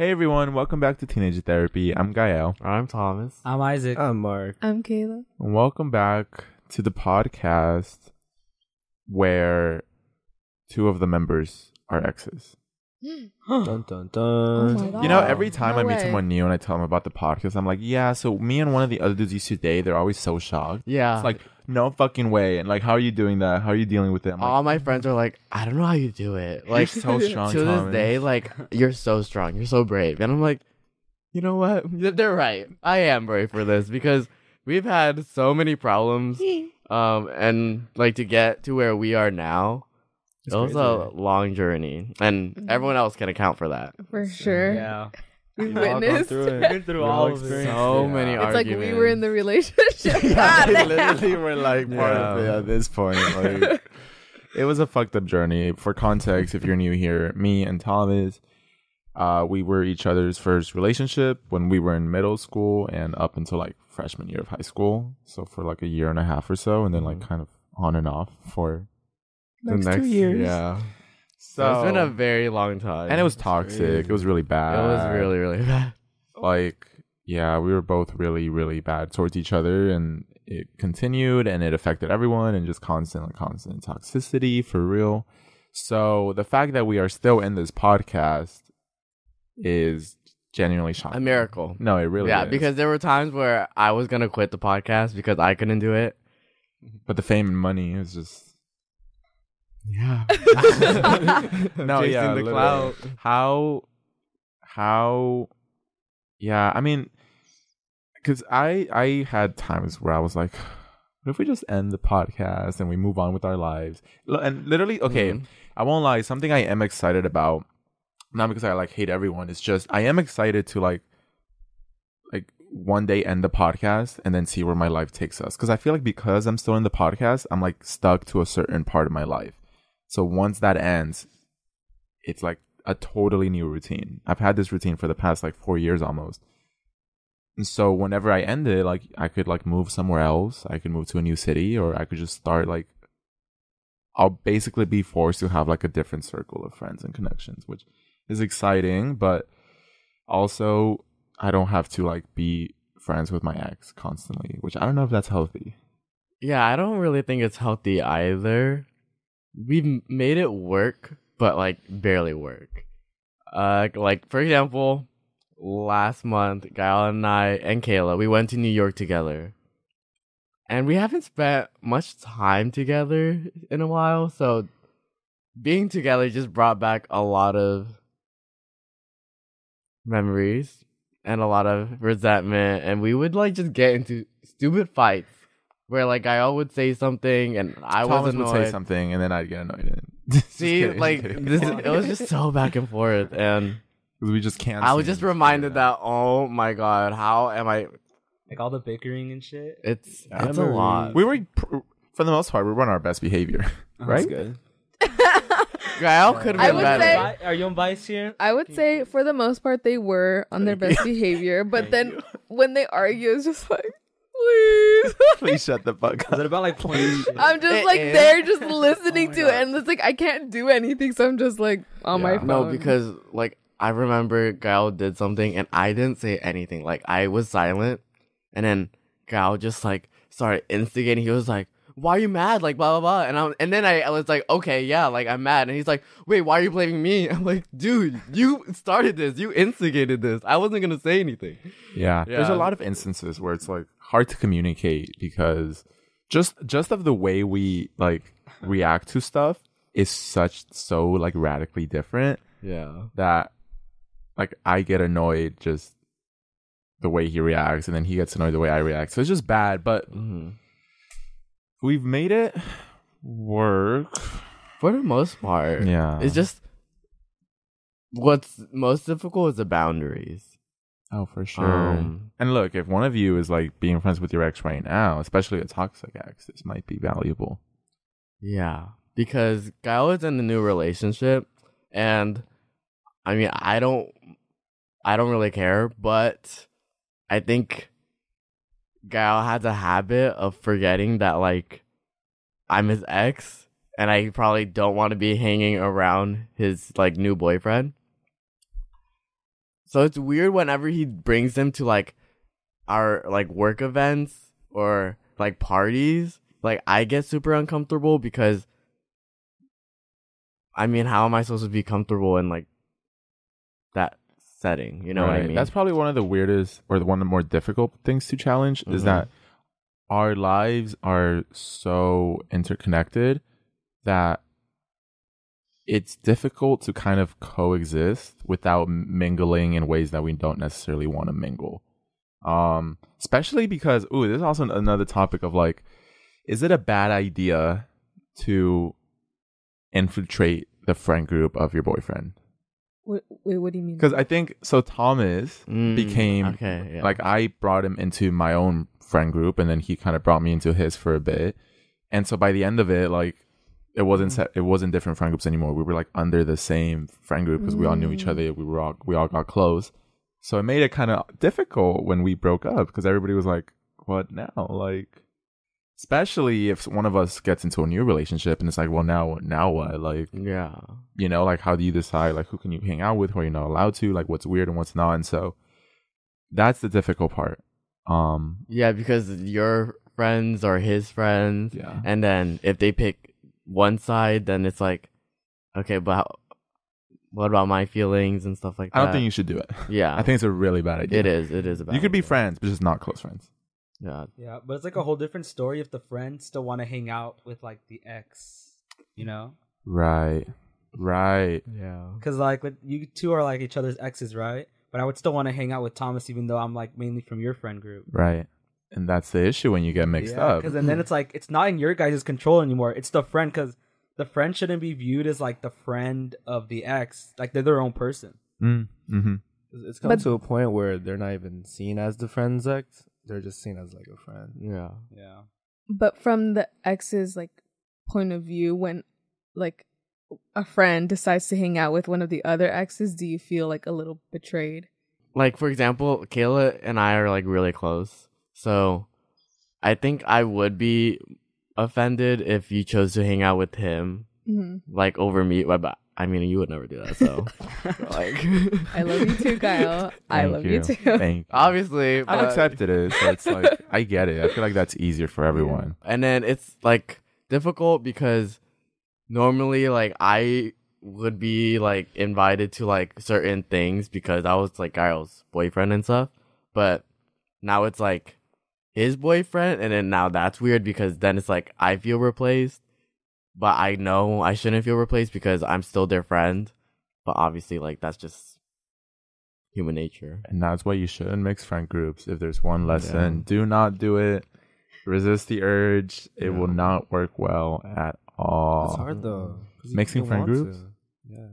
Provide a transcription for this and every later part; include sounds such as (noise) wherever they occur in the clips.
Hey everyone, welcome back to Teenage Therapy. I'm Gael. I'm Thomas. I'm Isaac. I'm Mark. I'm Kayla. And welcome back to the podcast where two of the members are exes. Dun dun Oh dun. god. You know, every time No I meet way. someone new and I tell them about the podcast, I'm like, yeah, so me and one of the other dudes used to date, they're always so shocked. Yeah. It's like, no fucking way. And like, how are you doing that? How are you dealing with it? Like, all my friends are like, I don't know how you do it. you're Like (laughs) so (laughs) strong, to Thomas. this day, like you're so strong, you're so brave, and I'm like, you know what? They're right. I am brave for this because we've had so many problems, (laughs) um, and like to get to where we are now, It's it was crazy. a long journey, and everyone else can account for that. For sure. Yeah. We've We've all gone witnessed. through it. Been through We've all all of it. So Yeah. many It's like we were in the relationship. (laughs) yeah, God (laughs) they literally were like part of it at this point. Like, it was a fucked up journey. For context, if you're new here, me and Thomas, uh, we were each other's first relationship when we were in middle school and up until like freshman year of high school. So for like a year and a half or so, and then like kind of on and off for the Next next, two years. Yeah. So So it's been a very long time, and it was toxic. crazy. It was really bad. it was really really (laughs) bad. like yeah we were both really really bad towards each other and it continued and it affected everyone and just constant like constant toxicity for real so the fact that we are still in this podcast is genuinely shocking A miracle. no it really yeah, is. because there were times where I was gonna quit the podcast because I couldn't do it. but the fame and money is just Yeah. (laughs) no Chasing yeah the literally. clout. how how yeah i mean because i i had times where i was like what if we just end the podcast and we move on with our lives and literally okay Mhm. i won't lie something i am excited about not because i like hate everyone it's just i am excited to like like one day end the podcast and then see where my life takes us because i feel like because i'm still in the podcast i'm like stuck to a certain part of my life so once that ends it's like a totally new routine. I've had this routine for the past like four years almost. And so whenever I end it, like I could like move somewhere else. I could move to a new city or I could just start like I'll basically be forced to have like a different circle of friends and connections, which is exciting, but also I don't have to like be friends with my ex constantly, which I don't know if that's healthy. Yeah, I don't really think it's healthy either. We've made it work, but like barely work. Uh, like for example, last month, Gael and I and Kayla, we went to New York together, and we haven't spent much time together in a while. So, being together just brought back a lot of memories and a lot of resentment, and we would like just get into stupid fights where like I would say something and I Thomas was would annoyed. say something and then I'd get annoyed. (laughs) Just See, kidding, like this, (laughs) it was just so back and forth, and (laughs) 'Cause we just can't. I was just reminded figure that oh my god, how am I? Like all the bickering and shit. It's I it's a lot. we were for the most part we were on our best behavior oh, That's right good. Gael could have been would better. say- Are you on Vice here? I would say for the most part they were on their best behavior, but then when they argue, it's just like, please. (laughs) please shut the fuck Is up it about like playing shit? (laughs) I'm just It like is. there, just listening (laughs) Oh my to God. it, and it's like I can't do anything, so I'm just like on my Yeah. phone. No, because like I remember Gael did something and I didn't say anything. Like I was silent, and then Gael just like started instigating. He was like, "Why are you mad?" Like blah blah blah. And I and then I, I was like, "Okay, yeah, like I'm mad." And he's like, "Wait, why are you blaming me?" I'm like, "Dude, you started this. You instigated this. I wasn't gonna say anything." yeah. there's a Yeah. lot of instances where it's like hard to communicate because just just of the way we like react to stuff is such so like radically different Yeah. that like I get annoyed just the way he reacts and then he gets annoyed the way I react. So it's just bad, but hmm we've made it work. For the most part, Yeah. It's just what's most difficult is the boundaries. Oh, for sure. Um, and look, if one of you is like being friends with your ex right now, especially a toxic ex, this might be valuable. Yeah, because Gael is in a new relationship, and I mean, I don't, I don't really care, but I think Gael has a habit of forgetting that like I'm his ex, and I probably don't want to be hanging around his like new boyfriend. So it's weird whenever he brings them to like our like work events or like parties. Like I get super uncomfortable because I mean, how am I supposed to be comfortable in like that setting? You know what I mean? That's probably one of the weirdest or the one of the more difficult things to challenge is Mhm. that our lives are so interconnected that it's difficult to kind of coexist without mingling in ways that we don't necessarily want to mingle. Um, especially because, ooh, this is also another topic of like, is it a bad idea to infiltrate the friend group of your boyfriend? What, wait, what do you mean? Because I think so. Thomas Mm, became okay. Yeah. like I brought him into my own friend group, and then he kind of brought me into his for a bit. And so by the end of it, like it wasn't set, it wasn't different friend groups anymore. We were like under the same friend group because we all knew each Mm. other. We were all we all got close. So it made it kind of difficult when we broke up because everybody was like, "What now?" Like, especially if one of us gets into a new relationship and it's like, "Well, now now what?" Like, yeah. you know like how do you decide like who can you hang out with who you're not allowed to like what's weird and what's not and so that's the difficult part um Yeah, because your friends are his friends, yeah and then if they pick one side, then it's like, okay, but how, what about my feelings and stuff like that? i don't think you should do it Yeah, (laughs) i think it's a really bad idea it is. It is about. you could be friends but just not close friends Yeah, Yeah, but it's like a whole different story if the friends still want to hang out with like the ex, you know? right right yeah. Because like with you two are like each other's exes, right? But I would still want to hang out with Thomas, even though I'm like mainly from your friend group. right and that's the issue when you get mixed Yeah, up Because and then it's like it's not in your guys' control anymore. It's the friend because the friend shouldn't be viewed as like the friend of the ex. Like they're their own person. mm, mm-hmm. It's come But- to a point where they're not even seen as the friend's ex. They're just seen as like a friend. Yeah. Yeah. but from the ex's like point of view, when like a friend decides to hang out with one of the other exes, do you feel like a little betrayed? Like for example, Kayla and I are like really close, so I think I would be offended if you chose to hang out with him, hmm like over me. But but, I mean, you would never do that, so (laughs) like (laughs) I love you too, Gael. I love you, too. thank you obviously, i've accepted it so it's like (laughs) i get it i feel like that's easier for everyone And then it's like difficult because normally like I would be like invited to like certain things because I was like Gael's boyfriend and stuff. But now it's like his boyfriend and then now that's weird because then it's like I feel replaced. But I know I shouldn't feel replaced because I'm still their friend. But obviously like that's just human nature. And that's why you shouldn't mix friend groups. If there's one lesson, do not do it. Resist the urge. It will not work well at all. It's hard though. Mixing friend groups? to. Yeah.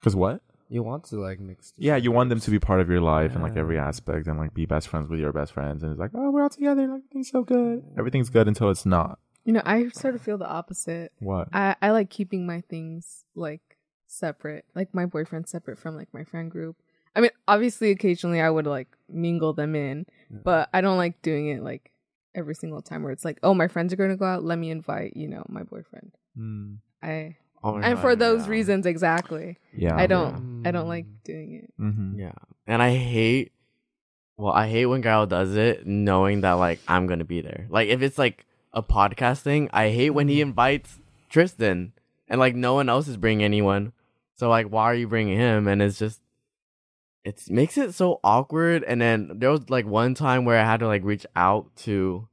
Because what? You want to like mix. Yeah, you want them to be part of your life in like every aspect and like be best friends with your best friends. And it's like, oh, we're all together. Like, everything's so good. Everything's good until it's not. You know, I sort of feel the opposite. What? I, I like keeping my things like separate, like my boyfriend separate from like my friend group. I mean, obviously, occasionally I would like mingle them in, Yeah. but I don't like doing it like every single time where it's like, oh, my friends are going to go out. Let me invite, you know, my boyfriend. Mm, I Oh my and for those yeah. reasons exactly. yeah. I don't I don't like doing it. hmm Yeah. And I hate well, I hate when Gael does it knowing that like I'm gonna be there. Like if it's like a podcast thing, I hate when he invites Tristan and like no one else is bringing anyone. So like why are you bringing him? And it's just it makes it so awkward. And then there was like one time where I had to like reach out to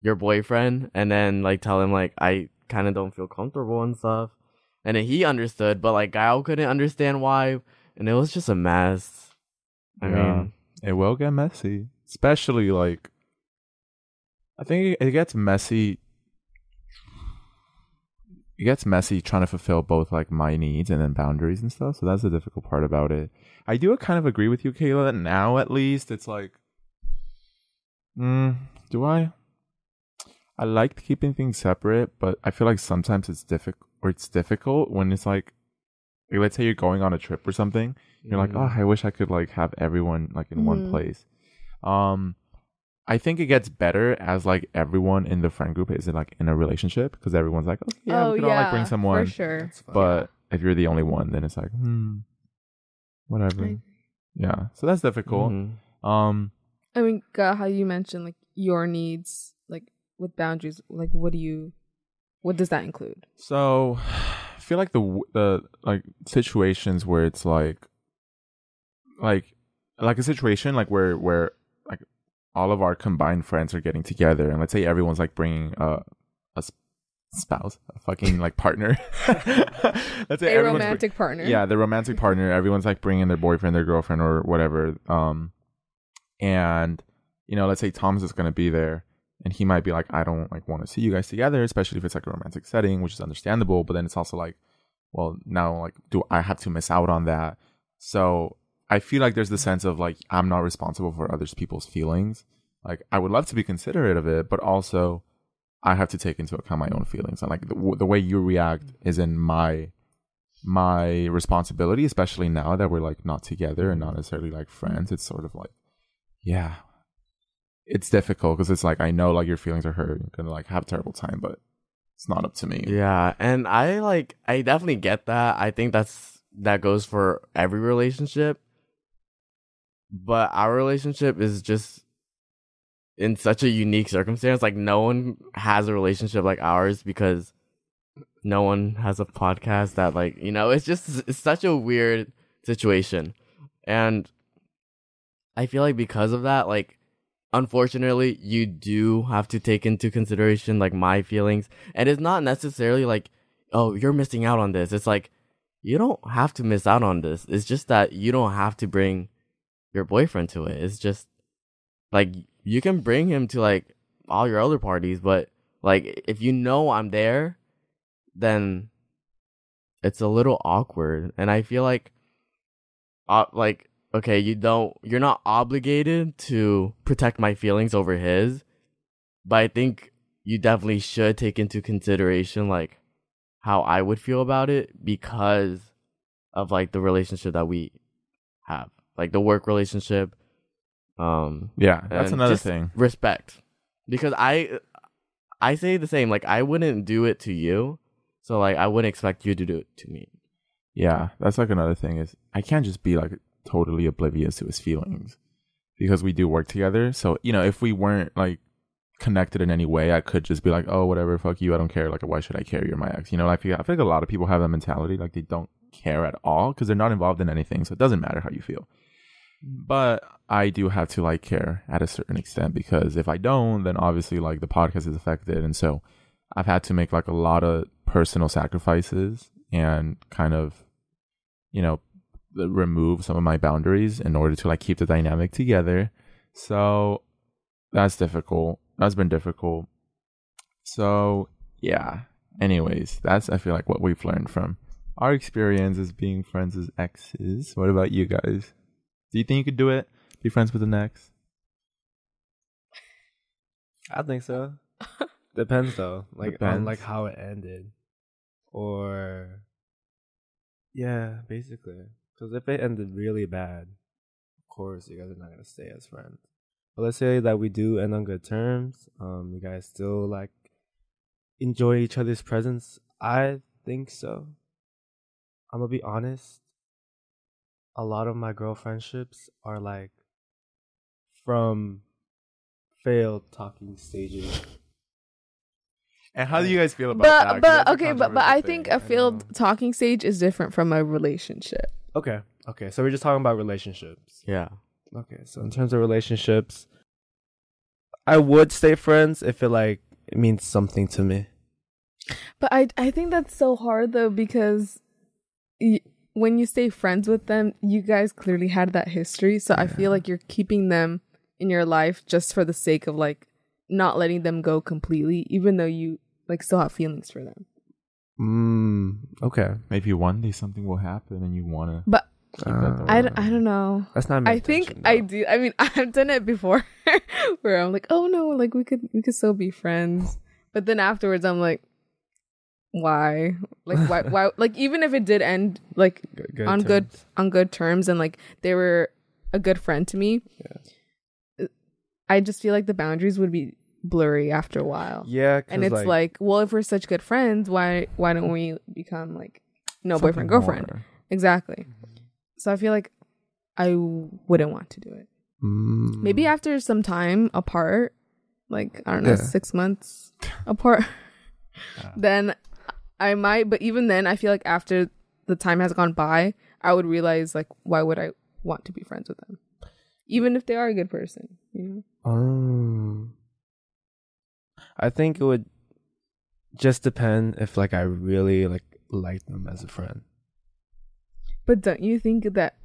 your boyfriend and then like tell him like I kind of don't feel comfortable and stuff. And he understood, but like Gael couldn't understand why, and it was just a mess. I Yeah. mean, It will get messy, especially like. I think it gets messy. It gets messy trying to fulfill both like my needs and then boundaries and stuff. So that's the difficult part about it. I do kind of agree with you, Kayla. That now at least it's like, mm, do I? I like keeping things separate, but I feel like sometimes it's difficult or it's difficult when it's like, like, let's say you're going on a trip or something. You're like, oh, I wish I could like have everyone like in one Mhm. place. Um, I think it gets better as like everyone in the friend group is in like in a relationship because everyone's like, okay, yeah, oh we can yeah, all like bring someone. for sure. That's fine. But if you're the only one, then it's like, hmm, whatever. I- Yeah, so that's difficult. Mhm. Um, I mean, God, how you mentioned like your needs, like with boundaries. Like, what do you? What does that include? So, (sighs) I feel like the the like situations where it's like, like, like a situation like where where like all of our combined friends are getting together, and let's say everyone's like bringing a a s- spouse, a fucking like partner. (laughs) let's say A everyone's br- romantic partner. yeah, the romantic partner. Everyone's like bringing their boyfriend, their girlfriend, or whatever. Um, and you know, let's say Tom's just gonna be there, and he might be like, I don't like want to see you guys together, especially if it's like a romantic setting, which is understandable. But then it's also like, well, now like, do I have to miss out on that? So I feel like there's the sense of like I'm not responsible for other people's feelings. Like I would love to be considerate of it, but also I have to take into account my own feelings and like the, the way you react mm. is in my my responsibility, especially now that we're like not together and not necessarily like friends. It's sort of like, yeah, it's difficult because it's like I know like your feelings are hurt, you're gonna like have a terrible time, but it's not up to me. Yeah, and I like I definitely get that. I think that's that goes for every relationship. But our relationship is just in such a unique circumstance. Like no one has a relationship like ours because no one has a podcast that like, you know, it's just it's such a weird situation. And I feel like because of that, like unfortunately, you do have to take into consideration like my feelings. And it's not necessarily like, oh, you're missing out on this. It's like you don't have to miss out on this. It's just that you don't have to bring your boyfriend to it. It's just like you can bring him to like all your other parties, but like if you know I'm there, then it's a little awkward. And I feel like uh, like okay, you don't you're not obligated to protect my feelings over his, but I think you definitely should take into consideration like how I would feel about it because of like the relationship that we have. Like the work relationship. Um Yeah, that's another thing. Respect. Because I I say the same, like I wouldn't do it to you. So like I wouldn't expect you to do it to me. Yeah, that's like another thing is I can't just be like totally oblivious to his feelings because we do work together. So, you know, if we weren't like connected in any way, I could just be like, oh, whatever, fuck you, I don't care. Like, why should I care? You're my ex. You know, I feel, I feel like a lot of people have that mentality, like they don't care at all because they're not involved in anything. So it doesn't matter how you feel. Mm. But I do have to like care at a certain extent because if I don't, then obviously like the podcast is affected. And so I've had to make like a lot of personal sacrifices and kind of, you know, remove some of my boundaries in order to like keep the dynamic together. So that's difficult. That's been difficult. So yeah. Anyways, that's I feel like what we've learned from our experience as being friends as exes. What about you guys? Do you think you could do it? Be friends with an ex? I think so. (laughs) Depends though, like on like how it ended, or yeah, basically. Because if it ended really bad, of course you guys are not gonna stay as friends. But let's say that we do end on good terms. Um, you guys still like enjoy each other's presence. I think so. I'm gonna be honest. A lot of my girl friendships are like from failed talking stages. And how do you guys feel about but that? 'Cause but okay, but but I controversial think a failed talking stage is different from a relationship. Okay. Okay. So we're just talking about relationships. Yeah. Okay. So in terms of relationships, I would stay friends if it like it means something to me. But I I think that's so hard though because y- when you stay friends with them, you guys clearly had that history. So I feel like you're keeping them in your life just for the sake of like not letting them go completely, even though you like still have feelings for them. Mm, okay. maybe one day something will happen and you wanna But keep that Uh, the I, way. d- I don't know. That's not. I think intention, I do. I mean, (laughs) I've done it before, (laughs) where I'm like, oh no, like we could we could still be friends. But then afterwards, I'm like, why? Like why? (laughs) why? Like even if it did end like Good- good on good on good terms and like they were a good friend to me, I just feel like the boundaries would be blurry after a while. Yeah, and it's like, well, if we're such good friends, why why don't we become like no boyfriend girlfriend? more. Exactly. So I feel like I wouldn't want to do it. Mm. Maybe after some time apart, like I don't know, Yeah. six months apart, (laughs) then I might. But even then, I feel like after the time has gone by, I would realize like why would I want to be friends with them, even if they are a good person, you know? Um, I think it would just depend if like I really like like them as a friend. But don't you think that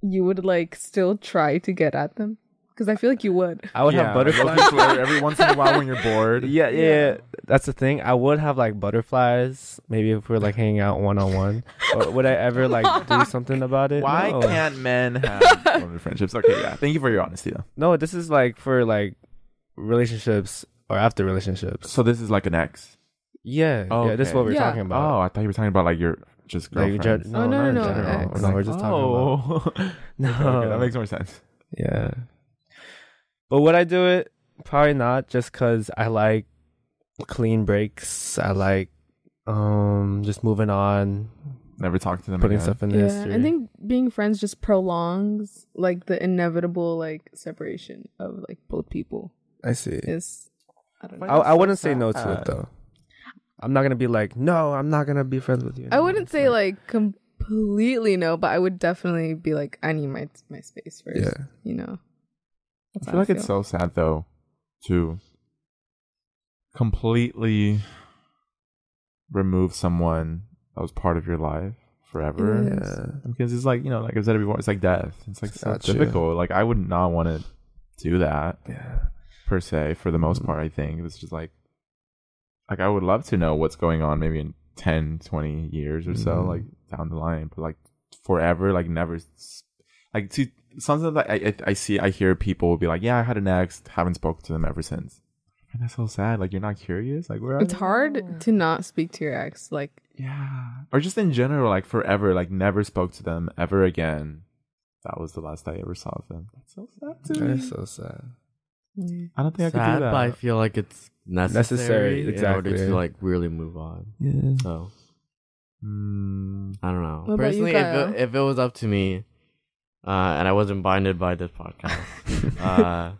you would like still try to get at them? Because I feel like you would. I would Yeah, have butterflies. every once in a while when you're bored. (laughs) yeah, yeah, Yeah. That's the thing. I would have like butterflies. Maybe if we're like hanging out one on one. Would I ever like do (laughs) something about it? Why no. can't men (laughs) have friendships? Okay, yeah. Thank you for your honesty, though. No, this is like for like relationships or after relationships. So this is like an ex. Yeah, yeah. This is what we're Yeah. talking about. Oh, I thought you were talking about like your just Like, ju- girlfriends. no, Oh, no, not no, in no, general. ex. No, we're just talking about. oh. (laughs) No, okay, that makes more sense. Yeah. But would I do it? Probably not, just because I like clean breaks. I like um just moving on, Never talk to them putting again. stuff in Yeah, history. I think being friends just prolongs like the inevitable like separation of like both people. I see. Is I don't know. I, I wouldn't say no to sad. it though. I'm not gonna be like, no, I'm not gonna be friends with you. I wouldn't say like completely no, but I would definitely be like, I need my my space first. Yeah. You know. That's I how feel like it's so sad though to completely remove someone that was part of your life forever. It Yeah. Because it's like, you know, like I've said before, it's like death. It's like so Not true. Like I would not want to do that Yeah. Per se for the most part, I think. It's just like like I would love to know what's going on maybe in 10, 20 years or so, Mhm. like down the line. But like forever, like never like to something that I, I I see I hear people be like, Yeah, I had an ex, haven't spoken to them ever since. And that's so sad. Like you're not curious? Like where are It's they? hard to not speak to your ex. Like Yeah. Or just in general, like forever, like never spoke to them ever again. That was the last I ever saw of them. That's so sad to me. That's so sad. I don't think I could Sad, do that. but I feel like it's necessary, Necessary, in order exactly. to like really move on. yeah. So Mm, I don't know. What about you, Personally, if Kyle? it, if it was up to me, uh, and I wasn't binded by this podcast, (laughs) uh,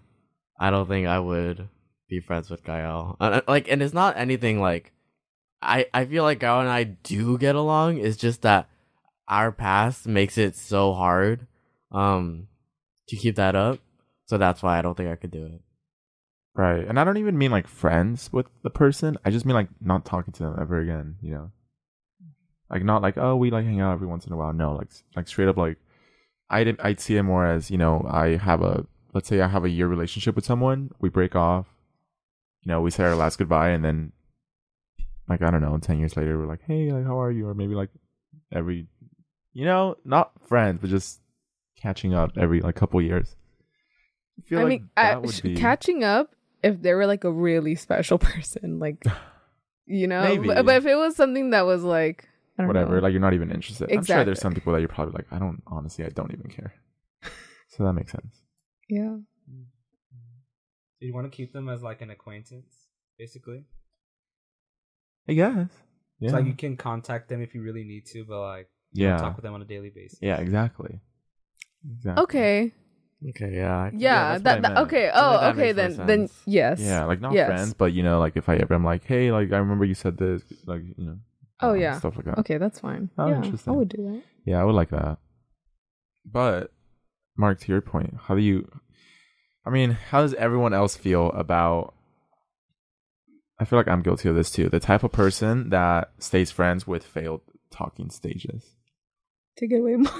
I don't think I would be friends with Gael. Uh, like, and it's not anything like. I I feel like Gael and I do get along. It's just that our past makes it so hard, um, to keep that up. So that's why I don't think I could do it. right. And I don't even mean like friends with the person. I just mean like not talking to them ever again, you know? Like not like, oh, we like hang out every once in a while. No, like like straight up like I'd I'd see it more as, you know, I have a let's say I have a year relationship with someone, we break off, you know, we say our last goodbye and then like I don't know, ten years later we're like, Hey, like how are you? Or maybe like every you know, not friends, but just catching up every like couple years. I feel I like mean, I, would sh- be catching up if they were like a really special (laughs) person, like you know. Maybe. But, but if it was something that was like I don't whatever. know. Like you're not even interested. I'm sure there's some people that you're probably like, I don't honestly, I don't even care. (laughs) So that makes sense. yeah. Do you want to keep them as like an acquaintance, basically? I guess. Yeah. It's like you can contact them if you really need to, but like you yeah. don't talk with them on a daily basis. Yeah. Exactly. Exactly. Okay. Okay, yeah. I- Yeah. that's that, that okay. Oh, think that okay then. Then yes. Yeah, like not Yes. friends, but you know, like if I ever, I'm like, hey, like I remember you said this, like you know. Oh, uh, yeah. Stuff like that. Okay, that's fine. Oh, yeah, I would do that. Yeah, I would like that. But, Mark, to your point, how do you? I mean, how does everyone else feel about? I feel like I'm guilty of this too. The type of person that stays friends with failed talking stages. Take it away more.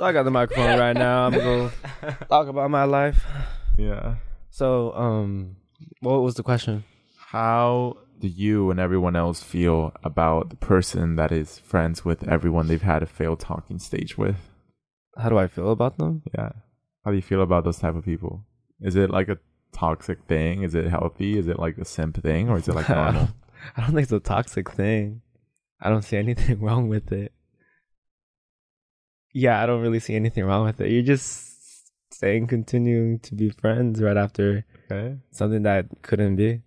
So I got the microphone right now. I'm gonna go (laughs) talk about my life. Yeah. So, um, what was the question? How do you and everyone else feel about the person that is friends with everyone they've had a failed talking stage with? How do I feel about them? Yeah. How do you feel about those type of people? Is it like a toxic thing? Is it healthy? Is it like a simp thing? Or is it like normal? (laughs) I don't think it's a toxic thing. I don't see anything (laughs) wrong with it. Yeah, I don't really see anything wrong with it. You're just saying continuing to be friends right after okay. something that couldn't be.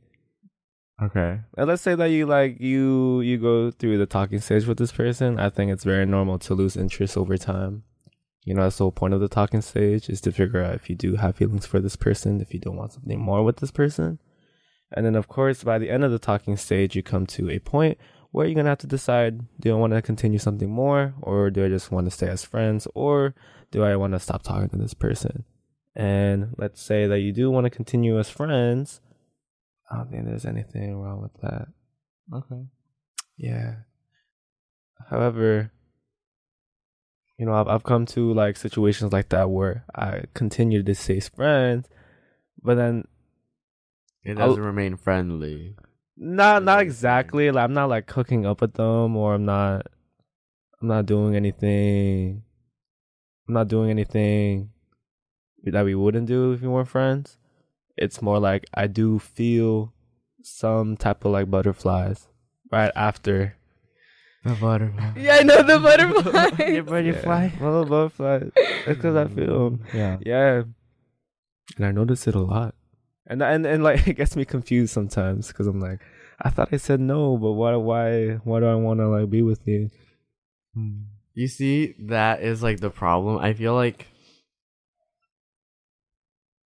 Okay. And let's say that you like you you go through the talking stage with this person. I think it's very normal to lose interest over time. You know, that's the whole point of the talking stage is to figure out if you do have feelings for this person, if you don't want something more with this person. And then, of course, by the end of the talking stage, you come to a point where you're going to have to decide do I want to continue something more, or do I just want to stay as friends, or do I want to stop talking to this person? And let's say that you do want to continue as friends. I don't think there's anything wrong with that. Okay. Yeah. However, you know, I've I've come to like situations like that where I continue to stay friends, but then It I'll- doesn't remain friendly. Not not exactly. Like I'm not like hooking up with them, or I'm not I'm not doing anything. I'm not doing anything that we wouldn't do if we weren't friends. It's more like I do feel some type of like butterflies right after The butterfly. Yeah, I know the butterfly. Your (laughs) butterfly. Yeah, my little butterfly. It's because I feel 'em. Yeah. Yeah, and I notice it a lot, and and and like (laughs) it gets me confused sometimes because I'm like, I thought I said no, but why why why do I want to like be with you? You see, that is like the problem. I feel like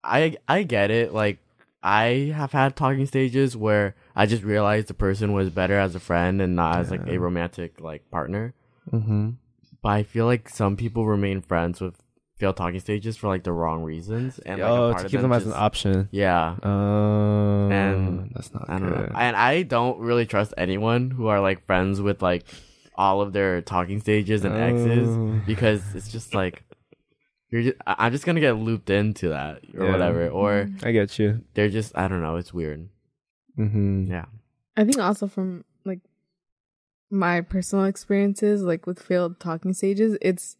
I I get it. Like I have had talking stages where I just realized the person was better as a friend and not as like a romantic like partner. Mm-hmm. But I feel like some people remain friends with failed talking stages for like the wrong reasons and like, a oh, part to of keep them as an option. Yeah. Um, And that's not I don't good. know. And I don't really trust anyone who are like friends with like all of their talking stages and exes Oh. because it's just like you're just I- I'm just gonna get looped into that or Yeah. whatever. Or I get you. they're just I don't know, it's weird. Mm-hmm. Yeah. I think also from like my personal experiences, like with failed talking stages, it's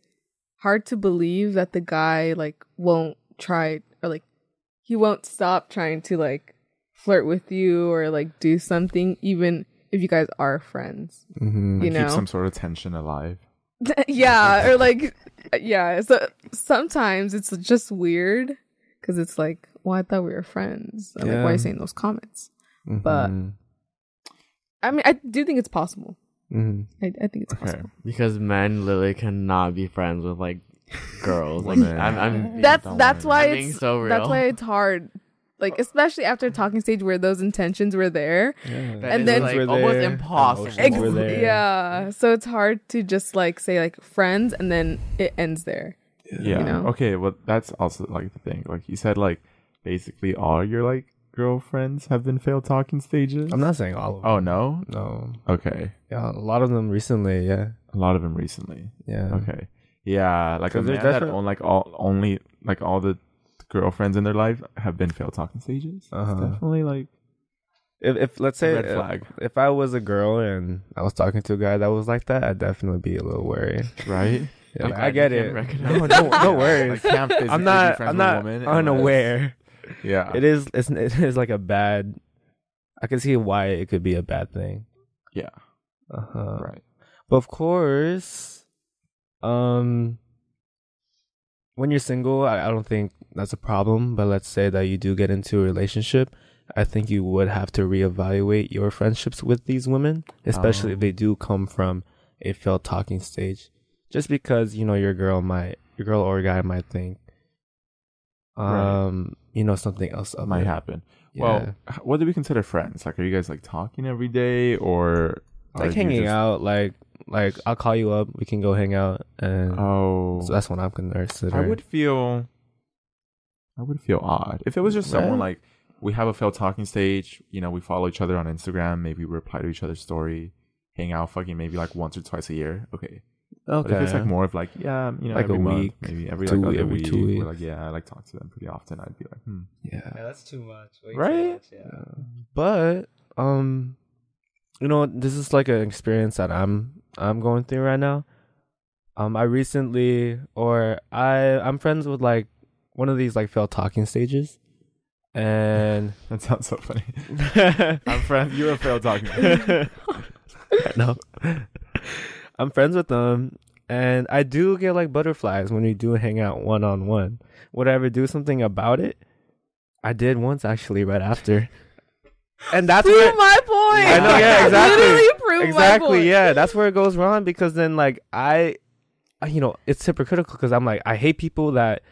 hard to believe that the guy like won't try or like he won't stop trying to like flirt with you or like do something even if you guys are friends. Mm-hmm. You Keep know? some sort of tension alive. (laughs) yeah, or like yeah, so sometimes it's just weird cuz it's like, well, I thought we were friends. I'm like, why are you saying those comments? but- Mm-hmm. I mean, I do think it's possible. Hmm I, I think it's Okay. possible. Because men literally cannot be friends with like girls. (laughs) Like I'm, I'm being That's don't that's why I'm being it's so real. that's why it's hard. Like especially after talking stage where those intentions were there. Yeah. And then- like, almost there, impossible. Ex- were there. yeah. So it's hard to just like say like friends and then it ends there. Yeah. know? Okay. Well, that's also like the thing. Like you said, like basically all your like girlfriends have been failed talking stages. I'm not saying all of them. Oh no. no. Okay. Yeah, a lot of them recently. Yeah. A lot of them recently. Yeah. Okay. Yeah. Like a 'Cause man that different- own like all only like all the girlfriends in their life have been failed talking stages. It's Uh-huh. definitely like If, if let's say Red if- flag. If, I was a girl and I was talking to a guy that was like that, I'd definitely be a little worried. (laughs) right. Yeah, I'm like, glad I get it. can recognize No, (laughs) that. no, no (laughs) worries. Like can't physically I'm not. I'm a not woman unless- unaware. Yeah. It is. It's, it is like a bad. I can see why it could be a bad thing. Yeah. Uh huh. Right. But of course, um, when you're single, I, I don't think that's a problem. But let's say that you do get into a relationship, I think you would have to reevaluate your friendships with these women, especially if Oh. they do come from a failed talking stage. Just because you know your girl might, your girl or guy might think, Right. um, you know something else might it. happen. Yeah. Well, what do we consider friends? Like, are you guys like talking every day or like hanging just- out, like like I'll call you up, we can go hang out, and Oh, so that's what I'm considering. I would feel, I would feel odd if it was just someone Right. like we have a failed talking stage. You know, we follow each other on Instagram. Maybe we reply to each other's story, hang out, fucking maybe like once or twice a year. Okay, Okay. but if it's like more of like yeah, you know, Like a every month, week, maybe every two- like other every week, two weeks. like yeah, I like talk to them pretty often. I'd be like, hmm. yeah. that's too much. Way too Right? much, yeah. But um, you know, this is like an experience that I'm I'm going through right now. Um, I recently, or I, I'm friends with like one of these like failed talking stages, and (laughs) That sounds so funny. (laughs) I'm friends. You're a failed talking. (laughs) no, I'm friends with them, and I do get like butterflies when we do hang out one on one. Would I ever do something about it? I did once actually, right after, (laughs) and that's prove where my point. I know, yeah, (laughs) exactly. Literally prove my exactly point. yeah that's where it goes wrong because then like i you know, it's hypocritical because I'm like, I hate people that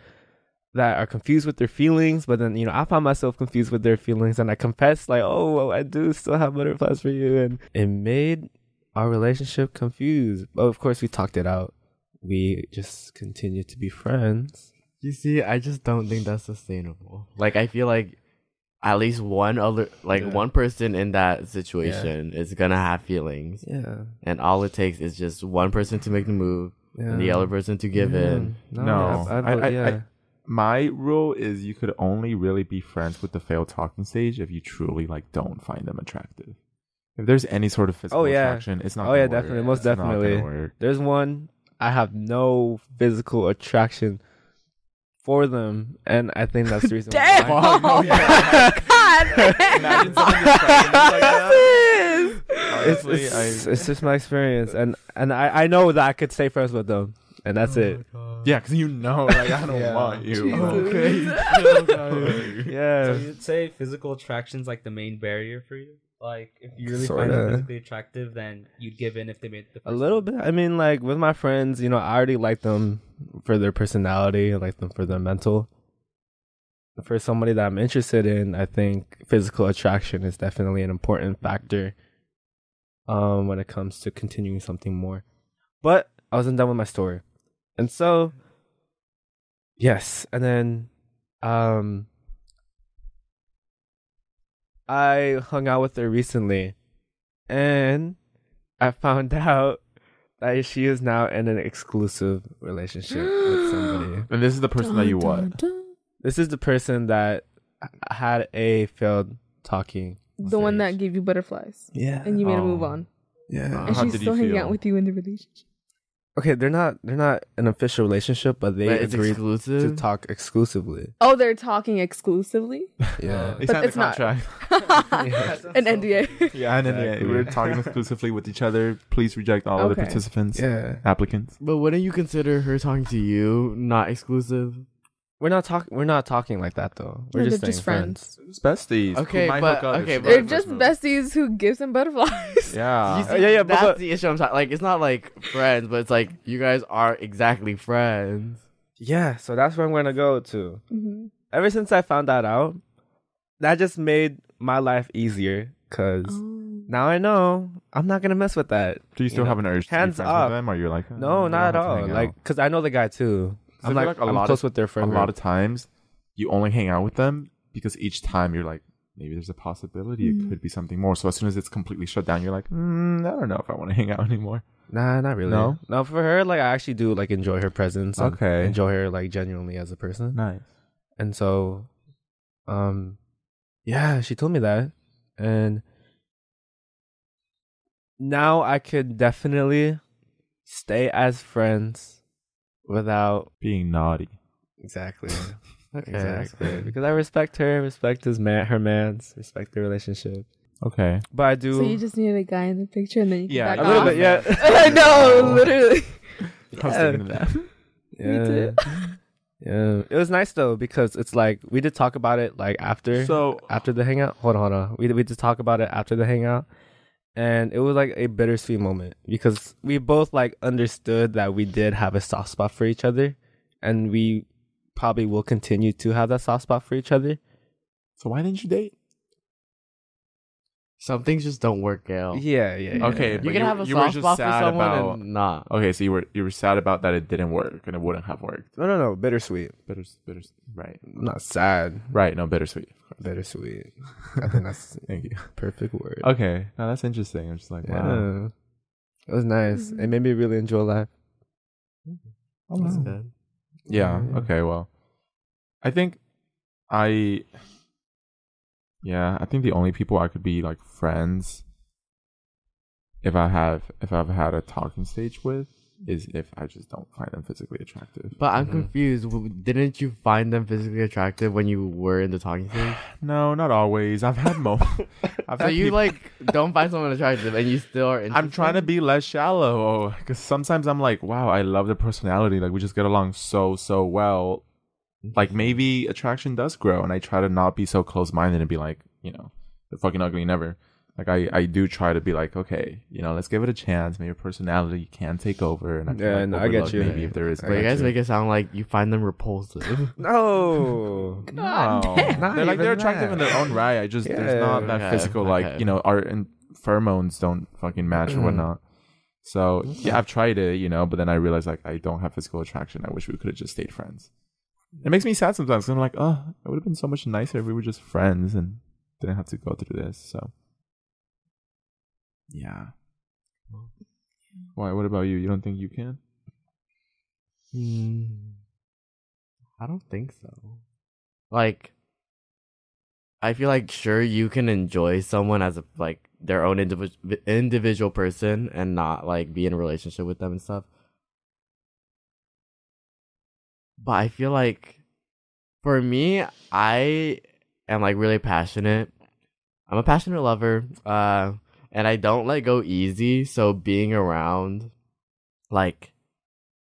that are confused with their feelings, but then you know, I find myself confused with their feelings, and I confess like, oh, well, I do still have butterflies for you, and it made our relationship confused. But of course, we talked it out. We just continue to be friends. You see, I just don't think that's sustainable. Like, I feel like at least one other, like Yeah. one person in that situation is gonna have feelings, Yeah, and all it takes is just one person to make the move yeah. and the other person to give in. No, I, I, I- I- yeah. I- My rule is you could only really be friends with the failed talking stage if you truly like don't find them attractive. If there's any sort of physical Oh, yeah. attraction, it's not. Oh, yeah, work. definitely, most It's not definitely. work. There's one I have no physical attraction for them, and I think that's the reason. (laughs) Damn! Why. Oh oh, God! (laughs) Imagine someone like that. Ah. It's, Honestly, it's, I- it's just my experience, and and I, I know that I could stay friends with them, and that's oh it. Yeah, because you know, like I don't Yeah. want you. Jesus. (laughs) Okay. Yeah, So you'd say physical attraction's like the main barrier for you? Like if you really find Sorta. them physically attractive, then you'd give in if they made the a little bit. I mean, like with my friends, you know, I already like them for their personality, I like them for their mental. For somebody that I'm interested in, I think physical attraction is definitely an important factor. Um, when it comes to continuing something more, but I wasn't done with my story, and so yes, and then um, I hung out with her recently, and I found (laughs) out that she is now in an exclusive relationship with somebody. (gasps) And this is the person that you what? This is the person that had a failed talking. The one that gave you butterflies, Yeah. and you made a Oh. move on, yeah. and How she's did you still hanging out with you in the relationship. Okay, they're not they're not an official relationship, but they But it's agreed exclusive. to talk exclusively. Oh, they're talking exclusively. (laughs) Yeah. They But signed it's not. contract. (laughs) An (laughs) NDA. Yeah, and then yeah, Exactly. we're talking exclusively with each other. Please reject all other Okay. participants, yeah. applicants. But wouldn't you consider her talking to you not exclusive? We're not talking we're not talking like that though. We're No, just they're staying just friends. It's besties. Okay, Who might but- hook up if okay, she but- They're makes just move. besties who give some butterflies. Yeah. (laughs) You see, yeah, yeah, but- That's but- the issue I'm talking. Like, it's not like friends, but it's like you guys are exactly friends. Yeah, so that's where I'm gonna go to. hmm Ever since I found that out, that just made my life easier because Oh. now I know I'm not gonna mess with that. Do you still know, have an urge to hands be friends up. with them, or you're like, oh, No, not at don't have to all. Like, cause I know the guy too. 'Cause I I'm feel like, like a I'm lot close of- with their a friend. lot of times you only hang out with them because each time you're like, maybe there's a possibility Mm. it could be something more. So as soon as it's completely shut down, you're like, mm, I don't know if I want to hang out (laughs) anymore. Nah, not really. No? no. For her, like, I actually do like enjoy her presence. Okay. enjoy her like genuinely as a person. Nice. And so, um, yeah, she told me that, and now I could definitely stay as friends without Being naughty. exactly. (laughs) Okay. Exactly. Because I respect her, respect his man, her man's, respect the relationship. Okay. But I do. So you just needed a guy in the picture, and then you can Yeah, back a little off? bit, yeah. (laughs) I know, (laughs) literally. I was thinking of that. yeah. too. Yeah. It was nice though because it's like we did talk about it like after So after the hangout. Hold on, hold on. We we did talk about it after the hangout, and it was like a bittersweet moment because we both like understood that we did have a soft spot for each other, and we probably will continue to have that soft spot for each other. so why didn't you date? Some things just don't work out. Yeah, yeah. yeah. Okay, You but can you- have a you were soft just spot for someone about- and not. Okay, so you were you were sad about that it didn't work and it wouldn't have worked. No, no, no. Bittersweet. Bitter, bitter, right, I'm not sad. right. No, bittersweet. Bittersweet. I think that's (laughs) Thank you. perfect word. Okay, now that's interesting. I'm just like, wow. It was nice. Mhm. It made me really enjoy life. Oh, That's wow. good. Yeah. Yeah. Okay. Well, I think I. Yeah, I think the only people I could be like friends if I have if I've had a talking stage with is if I just don't find them physically attractive. But I'm Mhm. confused. Didn't you find them physically attractive when you were in the talking stage? (sighs) No, not always. I've had mo. (laughs) (laughs) I've so had you peop- like don't find someone attractive and you still are interested? I'm trying to be less shallow because sometimes I'm like, wow, I love their personality. Like we just get along so so well. Like maybe attraction does grow, and I try to not be so close minded and be like, you know, they're fucking ugly never. Like I, I do try to be like, okay, you know, let's give it a chance. Maybe personality can take over, and I feel Yeah, like no, I get you. Maybe if there is, But you guys make it sound like you find them repulsive. (laughs) No. (laughs) no, Not they're like they're even attractive in their own right. I just there's not that Okay, physical like you know our and pheromones don't fucking match or Mhm. whatnot. So yeah, I've tried it, you know, but then I realized like I don't have physical attraction. I wish we could have just stayed friends. It makes me sad sometimes. I'm like, oh, it would have been so much nicer if we were just friends and didn't have to go through this. So yeah. Why? What about you? You don't think you can? Hmm. I don't think so. Like, I feel like sure you can enjoy someone as a like their own individual individual person and not like be in a relationship with them and stuff. But I feel like for me, I am like really passionate. I'm a passionate lover, uh, and I don't let go easy. So being around like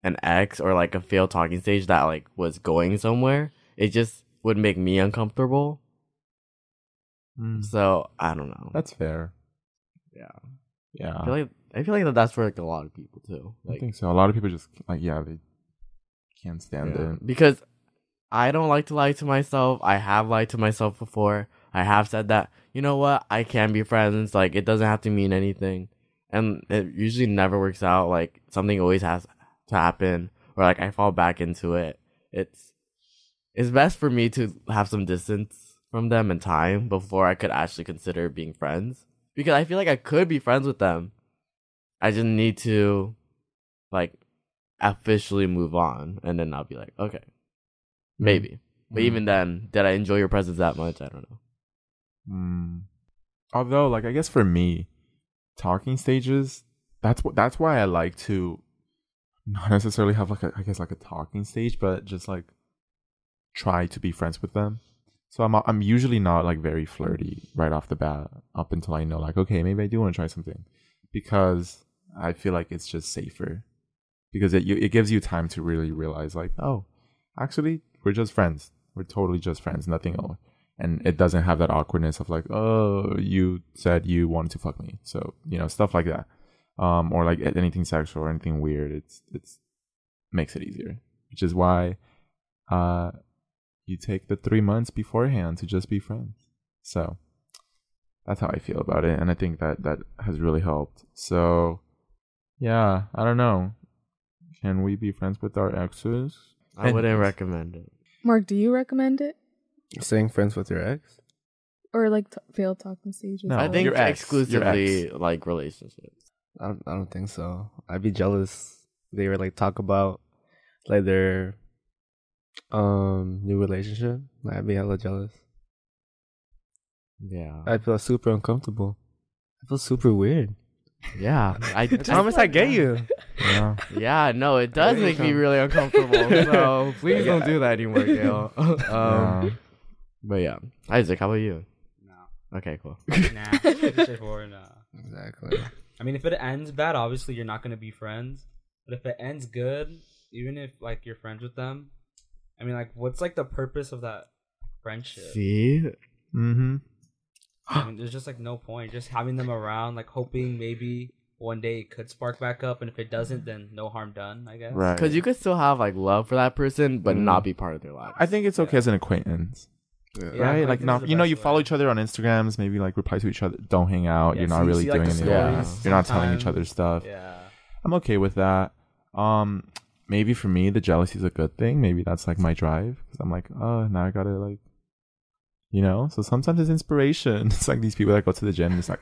an ex or like a failed talking stage that like was going somewhere, it just would make me uncomfortable. So I don't know. That's fair. yeah. Yeah. I feel like I feel like that that's for like a lot of people too. I think so. A lot of people just like yeah, they can't stand yeah. it. because I don't like to lie to myself. I have lied to myself before. I have said that you know what I can be friends. Like it doesn't have to mean anything, and it usually never works out. Like something always has to happen, or like I fall back into it. It's it's best for me to have some distance from them and time before I could actually consider being friends because I feel like I could be friends with them. I just need to like officially move on and then I'll be like, okay, maybe. But Mm. even then, did I enjoy your presence that much? I don't know. Mm. Although, like, I guess for me, talking stages, that's what that's why I like to not necessarily have like a, I guess like a talking stage, but just like try to be friends with them. So I'm I'm usually not like very flirty right off the bat, up until I know like okay maybe I do want to try something, because I feel like it's just safer, because it it gives you time to really realize like oh, actually we're just friends, we're totally just friends, nothing else and it doesn't have that awkwardness of like, oh, you said you wanted to fuck me, so you know stuff like that, um, or like anything sexual or anything weird. It's it's makes it easier, which is why, uh, you take the three months beforehand to just be friends. So that's how I feel about it, and I think that that has really helped. So yeah, I don't know. Can we be friends with our exes? I And- wouldn't recommend it. Mark, do you recommend it Staying friends with your ex? or like t- failed talking stages? No, I think your ex, your exclusively like relationships. I don't, I don't think so. I'd be jealous. They were like talk about like their um new relationship. I'd be hella jealous. Yeah. I'd feel super uncomfortable. I feel super weird. Yeah. I (laughs) Thomas, I get you. Yeah. Yeah, no, it does There you make me really uncomfortable. So (laughs) please don't do that anymore, Gael. (laughs) um, Yeah. But yeah, Isaac, how about you? No. Okay, cool. Nah. It's straightforward, nah. Exactly. I mean, if it ends bad, obviously you're not gonna be friends. But if it ends good, even if like you're friends with them, I mean, like, what's like the purpose of that friendship? See, Mm-hmm. I mean, there's just like no point. Just having them around, like hoping maybe one day it could spark back up, and if it doesn't, then no harm done. I guess. Right. because you could still have like love for that person, but Mm. not be part of their life. I think it's okay as an acquaintance. Yeah. Yeah, right? Like think not you know, best you follow way. each other on Instagrams, maybe like reply to each other, don't hang out, Yeah, you're so not you really see, doing the anything. stories You're not telling each other stuff. Yeah. I'm okay with that. Um maybe for me the jealousy is a good thing. Maybe that's like my drive cuz I'm like, "Oh, now I got to like you know, so sometimes it's inspiration. (laughs) It's like these people that go to the gym, it's like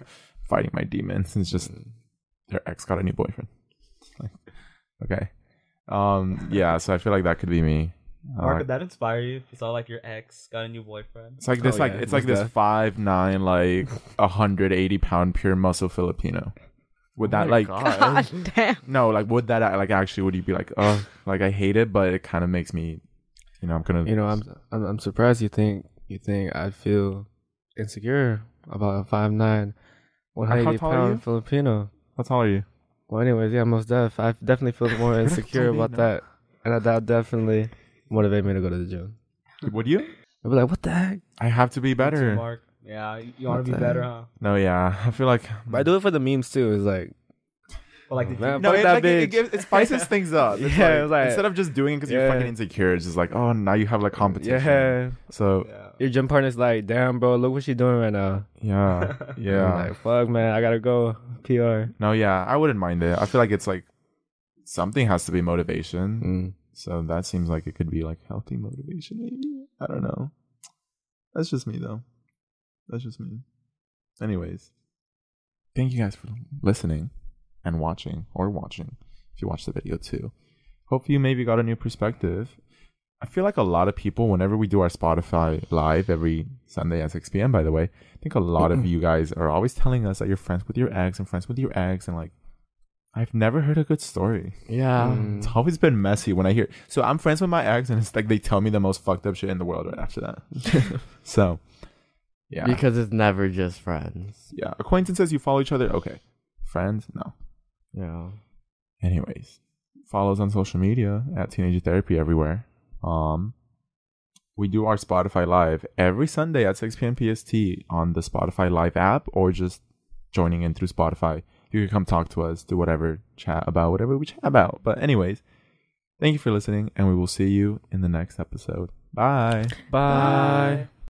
fighting my demons. It's just their ex got a new boyfriend. (laughs) Like, okay. Um yeah, so I feel like that could be me. Uh, Mark, would that inspire you if you saw like your ex got a new boyfriend? It's like this, Oh, like yeah, it's like this def. five nine, like (laughs) hundred eighty pound pure muscle Filipino. Would Oh that my like God. damn. no, like would that like actually would you be like, oh, like I hate it, but it kind of makes me, you know, I'm gonna, You know, I'm I'm I'm surprised you think you think I'd feel insecure about a five nine, one How hundred eighty tall you? pound Filipino. how tall are you? Well, anyways, yeah, most def. I definitely feel more (laughs) insecure about that, and that would definitely motivate me to go to the gym. (laughs) Would you? I'd be like, what the heck? I have to be Me too, better. Mark. Yeah, you, you want to be Nothing. better, huh? No, yeah. (laughs) I feel like But I do it for the memes too. It's like But like, did Man, you, no, it, that like, it, it, gives- it spices (laughs) things up. It's Yeah, like, it like- instead of just doing it because you're fucking insecure, it's just like, oh, now you have like competition. yeah, So yeah. your gym partner's like, damn, bro, look what she doing right now. yeah, (laughs) I'm yeah. like fuck, man, I gotta go. PR. no, yeah. I wouldn't mind it. I feel like it's like something has to be motivation. Mm. So that seems like it could be like healthy motivation, maybe. I don't know. That's just me though. That's just me. Anyways, thank you guys for listening and watching or watching if you watch the video too. Hopefully, you maybe got a new perspective. I feel like a lot of people, whenever we do our Spotify live every Sunday at 6 p.m., by the way, I think a lot of you guys are always telling us that you're friends with your ex and friends with your ex. And like, I've never heard a good story. Yeah. Mm. It's always been messy when I hear. So I'm friends with my ex, and it's like they tell me the most fucked up shit in the world right after that. (laughs) so, yeah, Because it's never just friends. yeah, acquaintances you follow each other. Okay, friends, no. Yeah. Anyways, follow us on social media at Teenage Therapy everywhere. Um, we do our Spotify live every Sunday at 6 p.m. PST on the Spotify Live app, or just joining in through Spotify. You can come talk to us, do whatever, chat about whatever we chat about. But anyways, thank you for listening, and we will see you in the next episode. Bye. Bye.